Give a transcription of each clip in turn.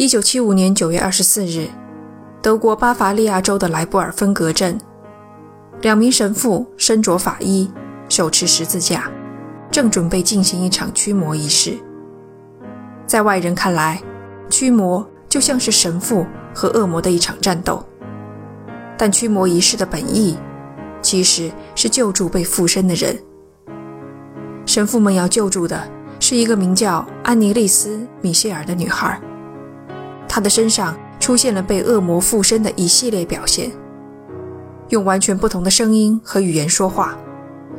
一九七五年九月二十四日，德国巴伐利亚州的莱布尔芬格镇，两名神父身着法衣，手持十字架，正准备进行一场驱魔仪式。在外人看来，驱魔就像是神父和恶魔的一场战斗。但驱魔仪式的本意，其实是救助被附身的人。神父们要救助的是一个名叫安妮丽丝·米歇尔的女孩。他的身上出现了被恶魔附身的一系列表现，用完全不同的声音和语言说话，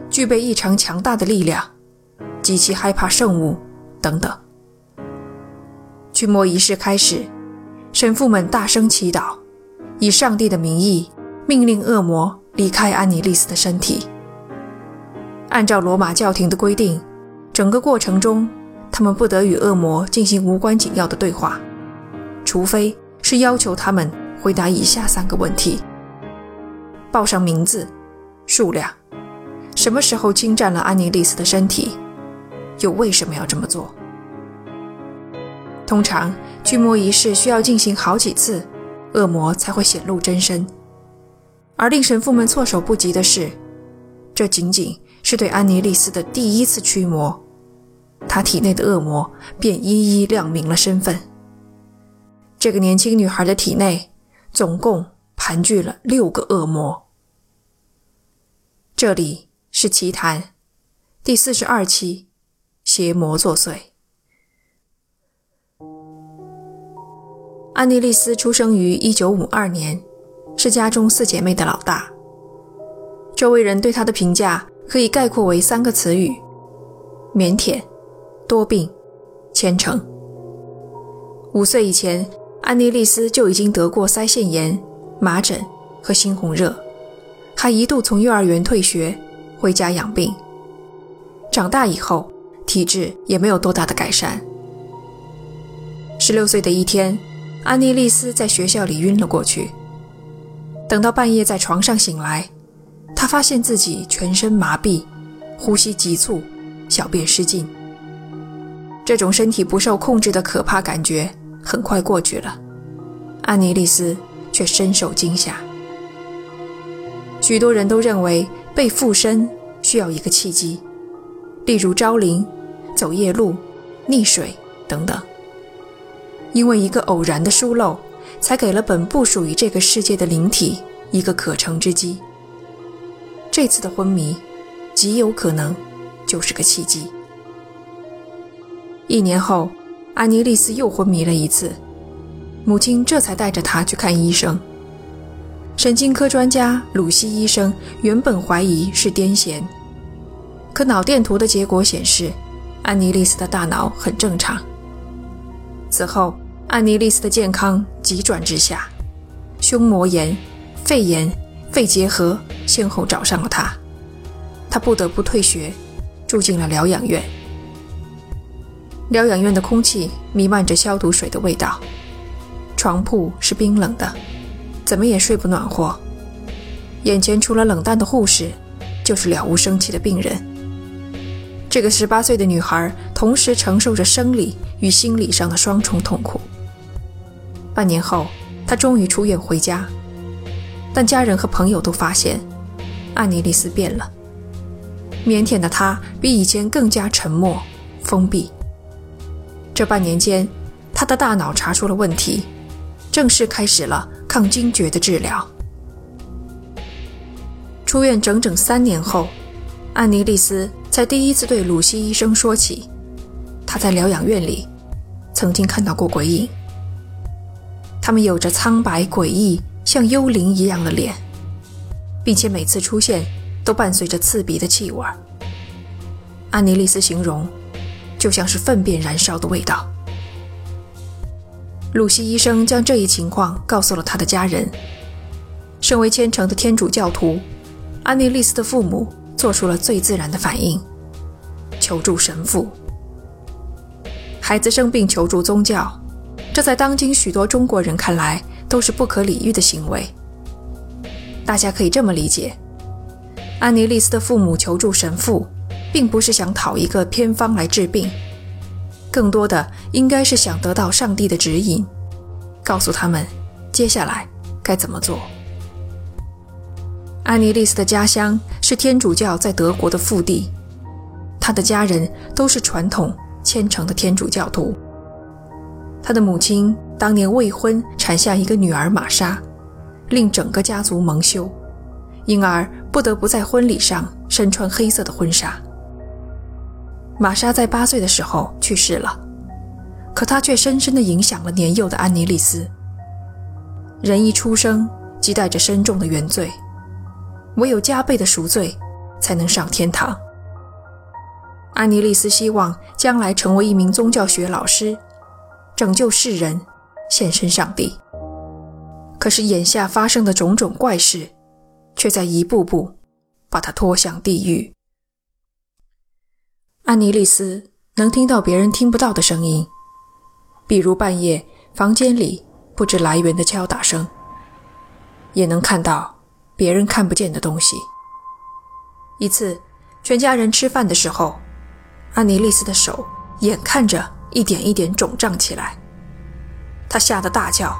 具备异常强大的力量，极其害怕圣物等等。驱魔仪式开始，神父们大声祈祷，以上帝的名义命令恶魔离开安妮丽丝的身体。按照罗马教廷的规定，整个过程中，他们不得与恶魔进行无关紧要的对话。除非是要求他们回答以下三个问题：报上名字、数量、什么时候侵占了安妮丽丝的身体，又为什么要这么做？通常驱魔仪式需要进行好几次，恶魔才会显露真身。而令神父们措手不及的是，这仅仅是对安妮丽丝的第一次驱魔，她体内的恶魔便一一亮明了身份。这个年轻女孩的体内总共盘踞了六个恶魔。这里是奇谈第四十二期，邪魔作祟。安妮丽丝出生于一九五二年，是家中四姐妹的老大。周围人对她的评价可以概括为三个词语：腼腆、多病、虔诚。五岁以前。安妮丽丝就已经得过腮腺炎、麻疹和猩红热，还一度从幼儿园退学回家养病。长大以后，体质也没有多大的改善。十六岁的一天，安妮丽丝在学校里晕了过去。等到半夜在床上醒来，她发现自己全身麻痹，呼吸急促，小便失禁。这种身体不受控制的可怕感觉。很快过去了，安妮丽丝却深受惊吓。许多人都认为被附身需要一个契机，例如招灵、走夜路、溺水等等。因为一个偶然的疏漏，才给了本不属于这个世界的灵体一个可乘之机。这次的昏迷，极有可能就是个契机。一年后。安妮丽丝又昏迷了一次，母亲这才带着她去看医生。神经科专家鲁西医生原本怀疑是癫痫，可脑电图的结果显示，安妮丽丝的大脑很正常。此后，安妮丽丝的健康急转直下，胸膜炎、肺炎、肺结核先后找上了她，她不得不退学，住进了疗养院。疗养院的空气弥漫着消毒水的味道，床铺是冰冷的，怎么也睡不暖和。眼前除了冷淡的护士，就是了无生气的病人。这个十八岁的女孩同时承受着生理与心理上的双重痛苦。半年后，她终于出院回家，但家人和朋友都发现，安妮丽丝变了。腼腆的她比以前更加沉默、封闭。这半年间，他的大脑查出了问题，正式开始了抗惊厥的治疗。出院整整三年后，安妮丽丝才第一次对鲁西医生说起，她在疗养院里曾经看到过鬼影。他们有着苍白诡异、像幽灵一样的脸，并且每次出现都伴随着刺鼻的气味。安妮丽丝形容。就像是粪便燃烧的味道。露西医生将这一情况告诉了他的家人。身为虔诚的天主教徒，安妮丽丝的父母做出了最自然的反应：求助神父。孩子生病求助宗教，这在当今许多中国人看来都是不可理喻的行为。大家可以这么理解：安妮丽丝的父母求助神父。并不是想讨一个偏方来治病，更多的应该是想得到上帝的指引，告诉他们接下来该怎么做。安妮丽丝的家乡是天主教在德国的腹地，她的家人都是传统虔诚的天主教徒。她的母亲当年未婚产下一个女儿玛莎，令整个家族蒙羞，因而不得不在婚礼上身穿黑色的婚纱。玛莎在八岁的时候去世了，可她却深深地影响了年幼的安妮丽丝。人一出生即带着深重的原罪。唯有加倍的赎罪，才能上天堂。安妮丽丝希望将来成为一名宗教学老师，拯救世人，献身上帝。可是眼下发生的种种怪事，却在一步步把她拖向地狱。安妮丽丝能听到别人听不到的声音，比如半夜房间里不知来源的敲打声，也能看到。别人看不见的东西。一次，全家人吃饭的时候，安妮丽丝的手眼看着一点一点肿胀起来，她吓得大叫：“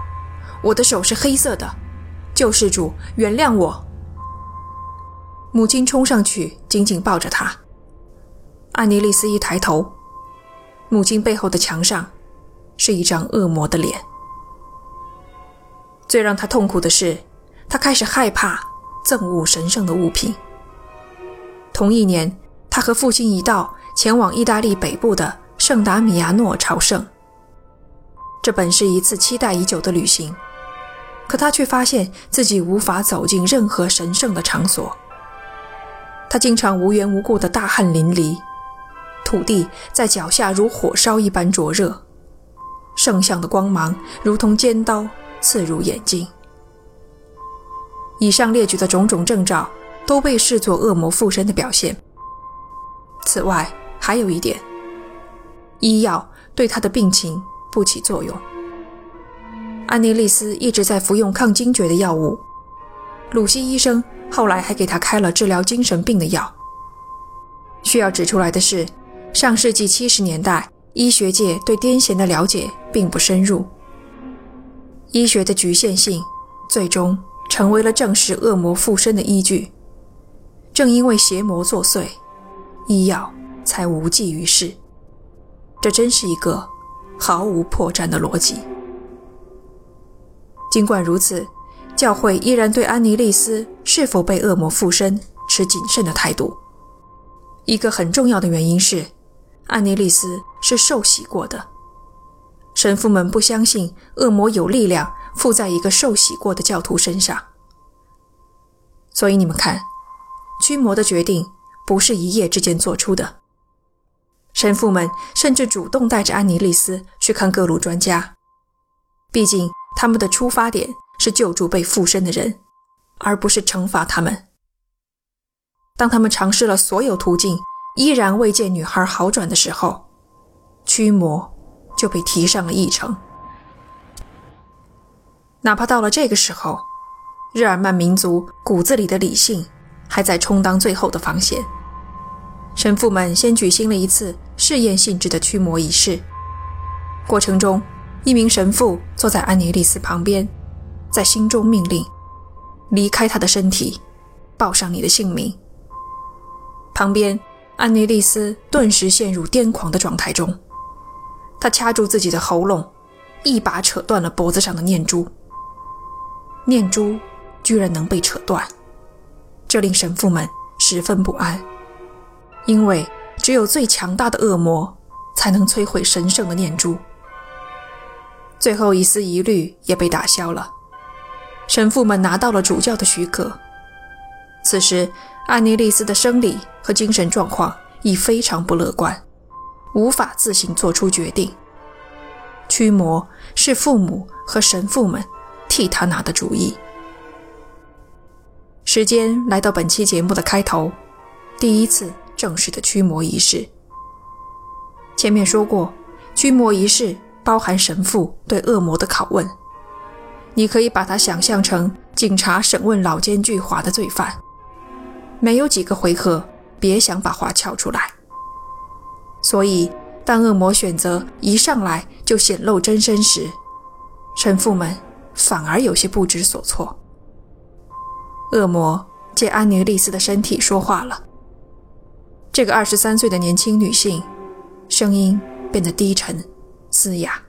我的手是黑色的，救世主，原谅我！”母亲冲上去紧紧抱着她。安妮丽丝一抬头，母亲背后的墙上是一张恶魔的脸。最让她痛苦的是，她开始害怕。憎恶神圣的物品。同一年，他和父亲一道前往意大利北部的圣达米亚诺朝圣。这本是一次期待已久的旅行，可他却发现自己无法走进任何神圣的场所。他经常无缘无故的大汗淋漓，土地在脚下如火烧一般灼热，圣像的光芒如同尖刀刺入眼睛。以上列举的种种征兆都被视作恶魔附身的表现。此外，还有一点，医药对他的病情不起作用。安妮丽丝一直在服用抗惊厥的药物，鲁西医生后来还给他开了治疗精神病的药。需要指出来的是，上世纪七十年代，医学界对癫痫的了解并不深入，医学的局限性最终。成为了证实恶魔附身的依据。正因为邪魔作祟，医药才无济于事。这真是一个毫无破绽的逻辑。尽管如此，教会依然对安妮丽丝是否被恶魔附身持谨慎的态度。一个很重要的原因是，安妮丽丝是受洗过的。神父们不相信恶魔有力量。附在一个受洗过的教徒身上，所以你们看，驱魔的决定不是一夜之间做出的。神父们甚至主动带着安妮丽丝去看各路专家，毕竟他们的出发点是救助被附身的人，而不是惩罚他们。当他们尝试了所有途径，依然未见女孩好转的时候，驱魔就被提上了议程。哪怕到了这个时候，日耳曼民族骨子里的理性还在充当最后的防线。神父们先举行了一次试验性质的驱魔仪式，过程中，一名神父坐在安妮丽丝旁边，在心中命令：“离开她的身体，报上你的姓名。”旁边，安妮丽丝顿时陷入癫狂的状态中，她掐住自己的喉咙，一把扯断了脖子上的念珠。念珠居然能被扯断，这令神父们十分不安，因为只有最强大的恶魔才能摧毁神圣的念珠。最后一丝疑虑也被打消了，神父们拿到了主教的许可。此时，安妮丽丝的生理和精神状况已非常不乐观，无法自行做出决定。驱魔是父母和神父们。替他拿的主意。时间来到本期节目的开头，第一次正式的驱魔仪式。前面说过，驱魔仪式包含神父对恶魔的拷问，你可以把它想象成警察审问老奸巨猾的罪犯，没有几个回合，别想把话撬出来。所以，当恶魔选择一上来就显露真身时，神父们反而有些不知所措。恶魔借安妮丽丝的身体说话了。这个二十三岁的年轻女性，声音变得低沉、嘶哑。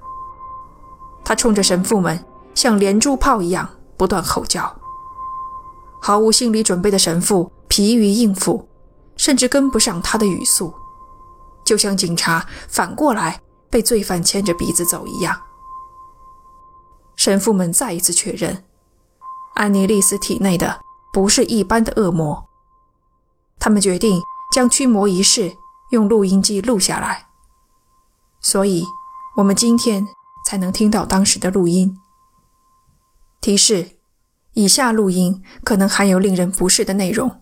她冲着神父们像连珠炮一样不断吼叫。毫无心理准备的神父疲于应付，甚至跟不上他的语速，就像警察反过来被罪犯牵着鼻子走一样。神父们再一次确认，安妮丽丝体内的。不是一般的恶魔。他们决定将驱魔仪式用录音机录下来，所以我们今天才能听到当时的录音。提示：以下录音可能含有令人不适的内容，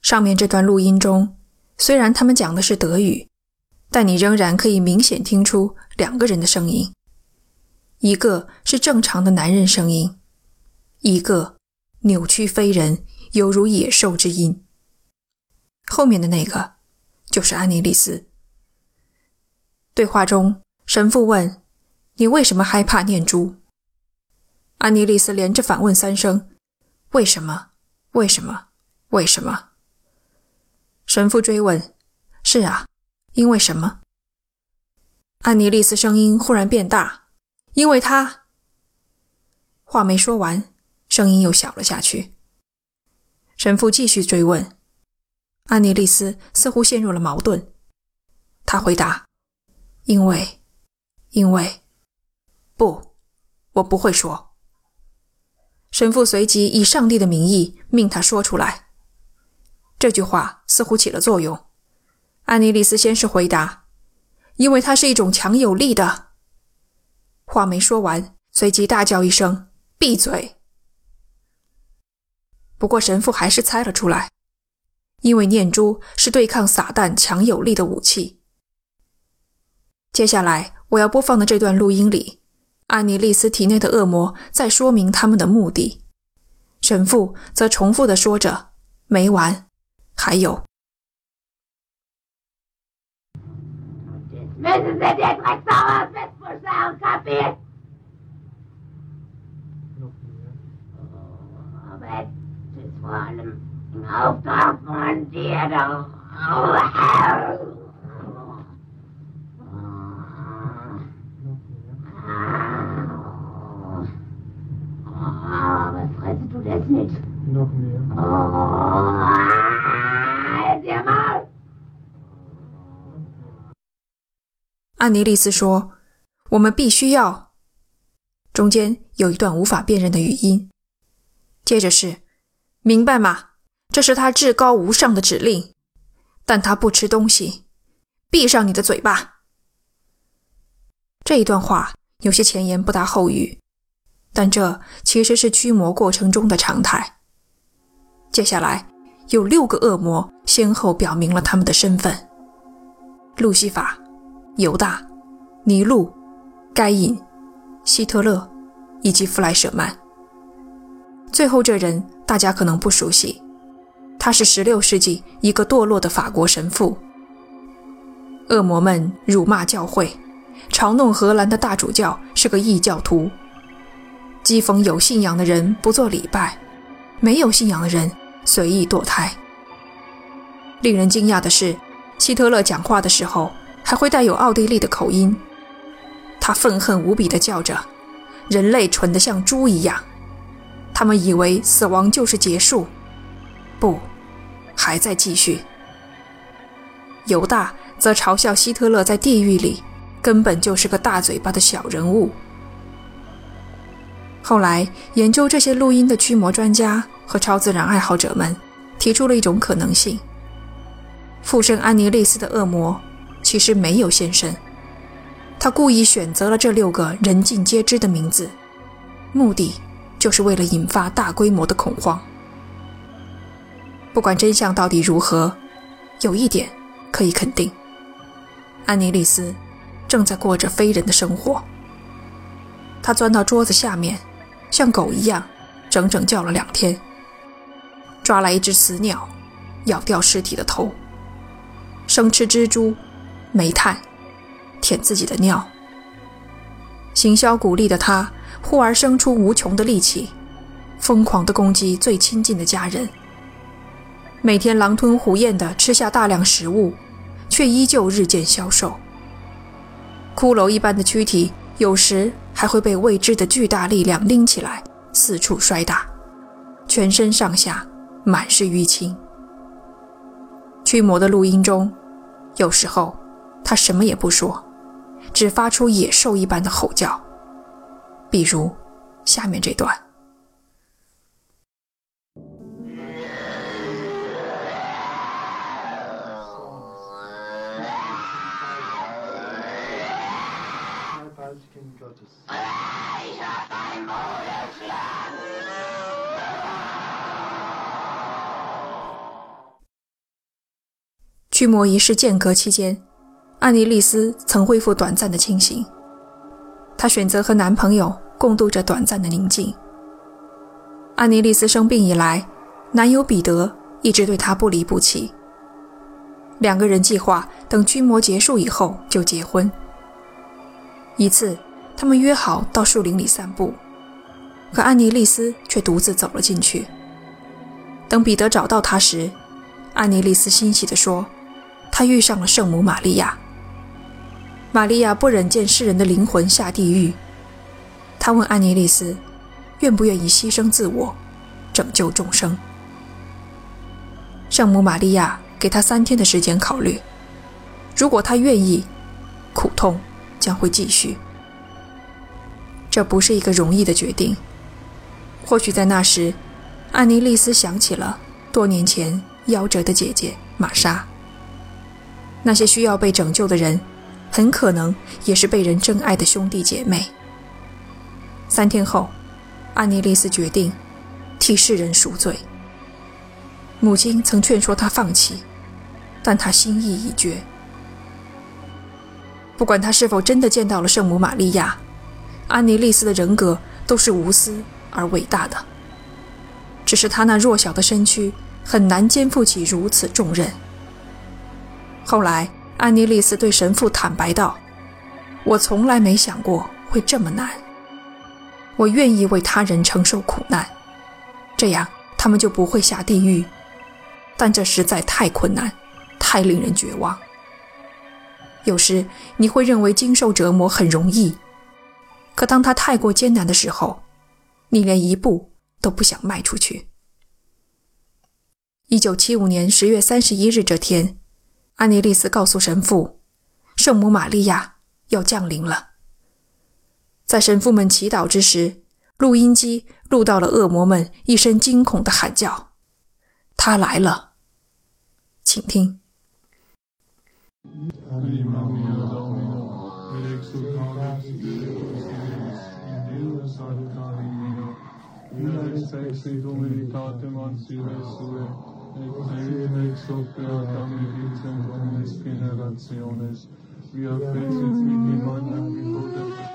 上面这段录音中，虽然他们讲的是德语，但你仍然可以明显听出两个人的声音。一个是正常的男人声音，一个扭曲非人，犹如野兽之音。后面的那个就是安妮丽丝。对话中，神父问：“你为什么害怕念珠？”安妮丽丝连着反问三声：“为什么？为什么？为什么？”神父追问：“是啊，因为什么？”安妮丽丝声音忽然变大。因为他话没说完，声音又小了下去。神父继续追问，安妮丽丝似乎陷入了矛盾。他回答：“因为，因为，不，我不会说。”神父随即以上帝的名义命他说出来。这句话似乎起了作用。安妮丽丝先是回答：“因为它是一种强有力的。”话没说完，随即大叫一声：“闭嘴！”不过神父还是猜了出来，因为念珠是对抗撒旦强有力的武器。接下来我要播放的这段录音里，安妮丽丝体内的恶魔在说明他们的目的，神父则重复的说着：“没完，还有。” Müssen Sie den Drecksauer Festvorstellen, kapiert? Aber das ist vor allem im Auftrag von dir doch. 安妮丽丝说：“我们必须要。”中间有一段无法辨认的语音，接着是：“明白吗？这是他至高无上的指令，但他不吃东西。闭上你的嘴巴。”这一段话有些前言不搭后语，但这其实是驱魔过程中的常态。接下来有六个恶魔先后表明了他们的身份：路西法。犹大、尼禄、该隐、希特勒以及弗莱舍曼。最后这人大家可能不熟悉，他是十六世纪一个堕落的法国神父。恶魔们辱骂教会，嘲弄荷兰的大主教是个异教徒，讥讽有信仰的人不做礼拜，没有信仰的人随意堕胎。令人惊讶的是，希特勒讲话的时候。还会带有奥地利的口音，他愤恨无比地叫着：“人类蠢得像猪一样，他们以为死亡就是结束，不，还在继续。”犹大则嘲笑希特勒在地狱里根本就是个大嘴巴的小人物。后来，研究这些录音的驱魔专家和超自然爱好者们提出了一种可能性：附身安妮丽丝的恶魔其实没有现身，他故意选择了这六个人尽皆知的名字，目的就是为了引发大规模的恐慌。不管真相到底如何，有一点可以肯定：安妮丽丝正在过着非人的生活。她钻到桌子下面，像狗一样，整整叫了两天，抓来一只死鸟，咬掉尸体的头。生吃蜘蛛、煤炭，舔自己的尿。行销鼓励的他，忽而生出无穷的力气，疯狂地攻击最亲近的家人。每天狼吞虎咽地吃下大量食物，却依旧日渐消瘦。骷髅一般的躯体，有时还会被未知的巨大力量拎起来，四处摔打，全身上下满是淤青。驱魔的录音中，有时候他什么也不说，只发出野兽一般的吼叫，比如下面这段。驱魔仪式间隔期间，安妮丽丝曾恢复短暂的清醒。她选择和男朋友共度着短暂的宁静。安妮丽丝生病以来，男友彼得一直对她不离不弃。两个人计划等驱魔结束以后就结婚。一次，他们约好到树林里散步，可安妮丽丝却独自走了进去。等彼得找到她时，安妮丽丝欣喜地说。他遇上了圣母玛利亚。玛利亚不忍见世人的灵魂下地狱，他问安妮丽丝，愿不愿意牺牲自我，拯救众生。圣母玛利亚给他三天的时间考虑，如果他愿意，苦痛将会继续。这不是一个容易的决定。或许在那时，安妮丽丝想起了多年前夭折的姐姐玛莎。那些需要被拯救的人，很可能也是被人珍爱的兄弟姐妹。三天后，安妮丽丝决定替世人赎罪。母亲曾劝说她放弃，但她心意已决。不管她是否真的见到了圣母玛利亚，安妮丽丝的人格都是无私而伟大的。只是她那弱小的身躯很难肩负起如此重任。后来，安妮丽丝对神父坦白道：“我从来没想过会这么难。我愿意为他人承受苦难，这样他们就不会下地狱。但这实在太困难，太令人绝望。有时你会认为经受折磨很容易，可当它太过艰难的时候，你连一步都不想迈出去。”一九七五年十月三十一日这天。安妮丽丝告诉神父：“圣母玛利亚要降临了。”在神父们祈祷之时，录音机录到了恶魔们一声惊恐的喊叫：“他来了！”请听。Seele, Schuppwerke, mit Zentrum des Generationes. Wir preisen sie niemanden wie Buddha.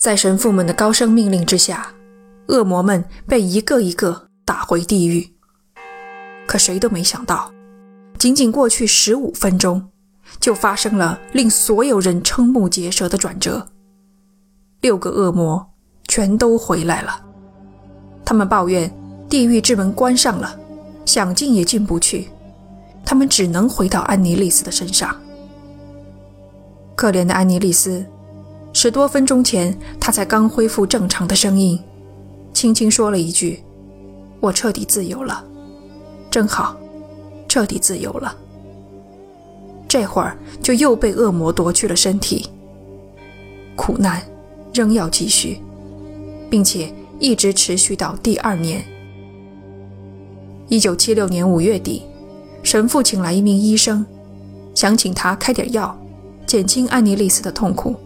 在神父们的高声命令之下。恶魔们被一个一个打回地狱，可谁都没想到，仅仅过去十五分钟，就发生了令所有人瞠目结舌的转折。六个恶魔全都回来了，他们抱怨地狱之门关上了，想进也进不去，他们只能回到安妮丽丝的身上。可怜的安妮丽丝，十多分钟前，他才刚恢复正常的声音。轻轻说了一句：“我彻底自由了，真好，彻底自由了。这会儿就又被恶魔夺去了身体，苦难仍要继续，并且一直持续到第二年。一九七六年五月底，神父请来一名医生，想请他开点药，减轻安妮丽丝的痛苦。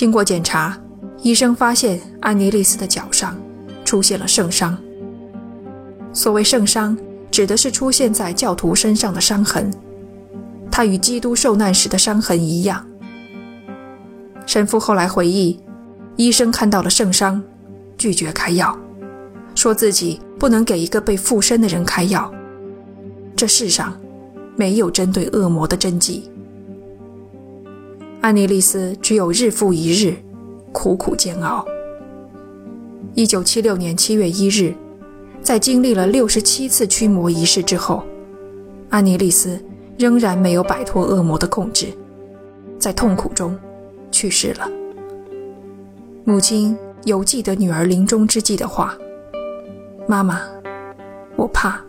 经过检查，医生发现安妮丽丝的脚上出现了圣伤。所谓圣伤，指的是出现在教徒身上的伤痕，它与基督受难时的伤痕一样。神父后来回忆，医生看到了圣伤，拒绝开药，说自己不能给一个被附身的人开药。这世上没有针对恶魔的针剂。安妮丽丝只有日复一日苦苦煎熬。一九七六年七月一日。在经历了六十七次驱魔仪式之后，安妮丽丝仍然没有摆脱恶魔的控制，在痛苦中去世了。母亲犹记得女儿临终之际的话：“妈妈，我怕。”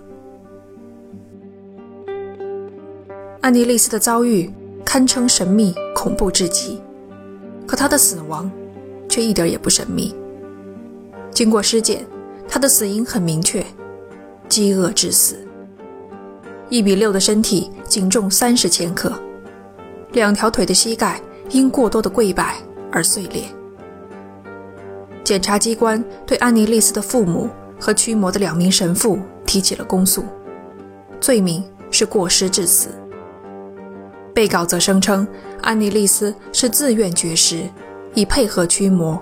安妮丽丝的遭遇堪称神秘恐怖至极，可他的死亡却一点也不神秘。经过尸检。他的死因很明确，饥饿致死。一米六的身体仅重三十千克，两条腿的膝盖因过多的跪拜而碎裂。检察机关对安妮丽丝的父母和驱魔的两名神父提起了公诉，罪名是过失致死。被告则声称安妮丽丝是自愿绝食，以配合驱魔。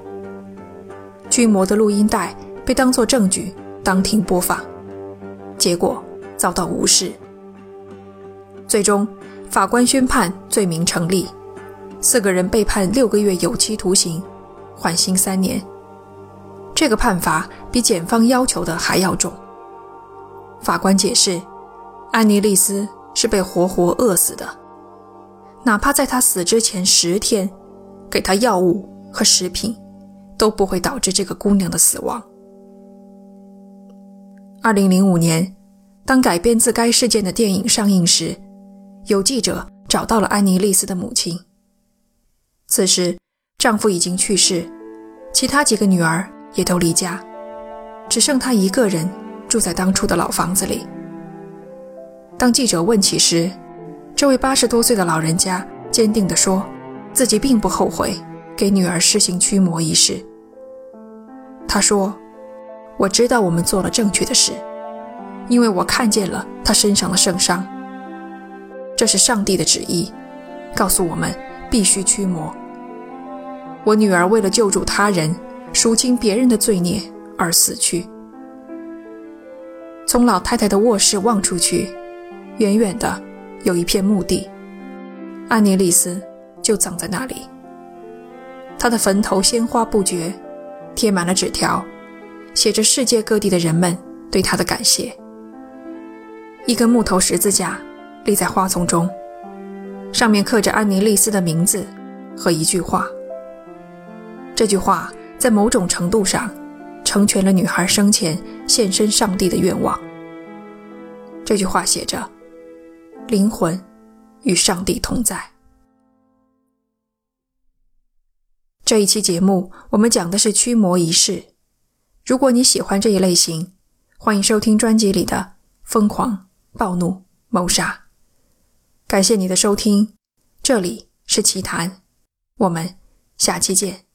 驱魔的录音带。被当作证据当庭播放，结果遭到无视。最终，法官宣判罪名成立，四个人被判六个月有期徒刑，缓刑三年。这个判罚比检方要求的还要重。法官解释，安妮丽丝是被活活饿死的，哪怕在她死之前十天，给她药物和食品，都不会导致这个姑娘的死亡。二零零五年，当改编自该事件的电影上映时，有记者找到了安妮丽丝的母亲。此时，丈夫已经去世，其他几个女儿也都离家，只剩她一个人住在当初的老房子里。当记者问起时，这位八十多岁的老人家坚定地说，自己并不后悔给女儿施行驱魔仪式。他说。我知道我们做了正确的事，因为我看见了他身上的圣伤。这是上帝的旨意，告诉我们必须驱魔。我女儿为了救助他人、赎清别人的罪孽而死去。从老太太的卧室望出去，远远的有一片墓地，安妮丽丝就葬在那里。她的坟头鲜花不绝，贴满了纸条。写着世界各地的人们对她的感谢。一根木头十字架立在花丛中，上面刻着安妮丽丝的名字和一句话。这句话在某种程度上成全了女孩生前献身上帝的愿望。这句话写着：“灵魂与上帝同在。”这一期节目我们讲的是驱魔仪式。如果你喜欢这一类型，欢迎收听专辑里的《疯狂暴怒谋杀》。感谢你的收听，这里是奇谈，我们下期见。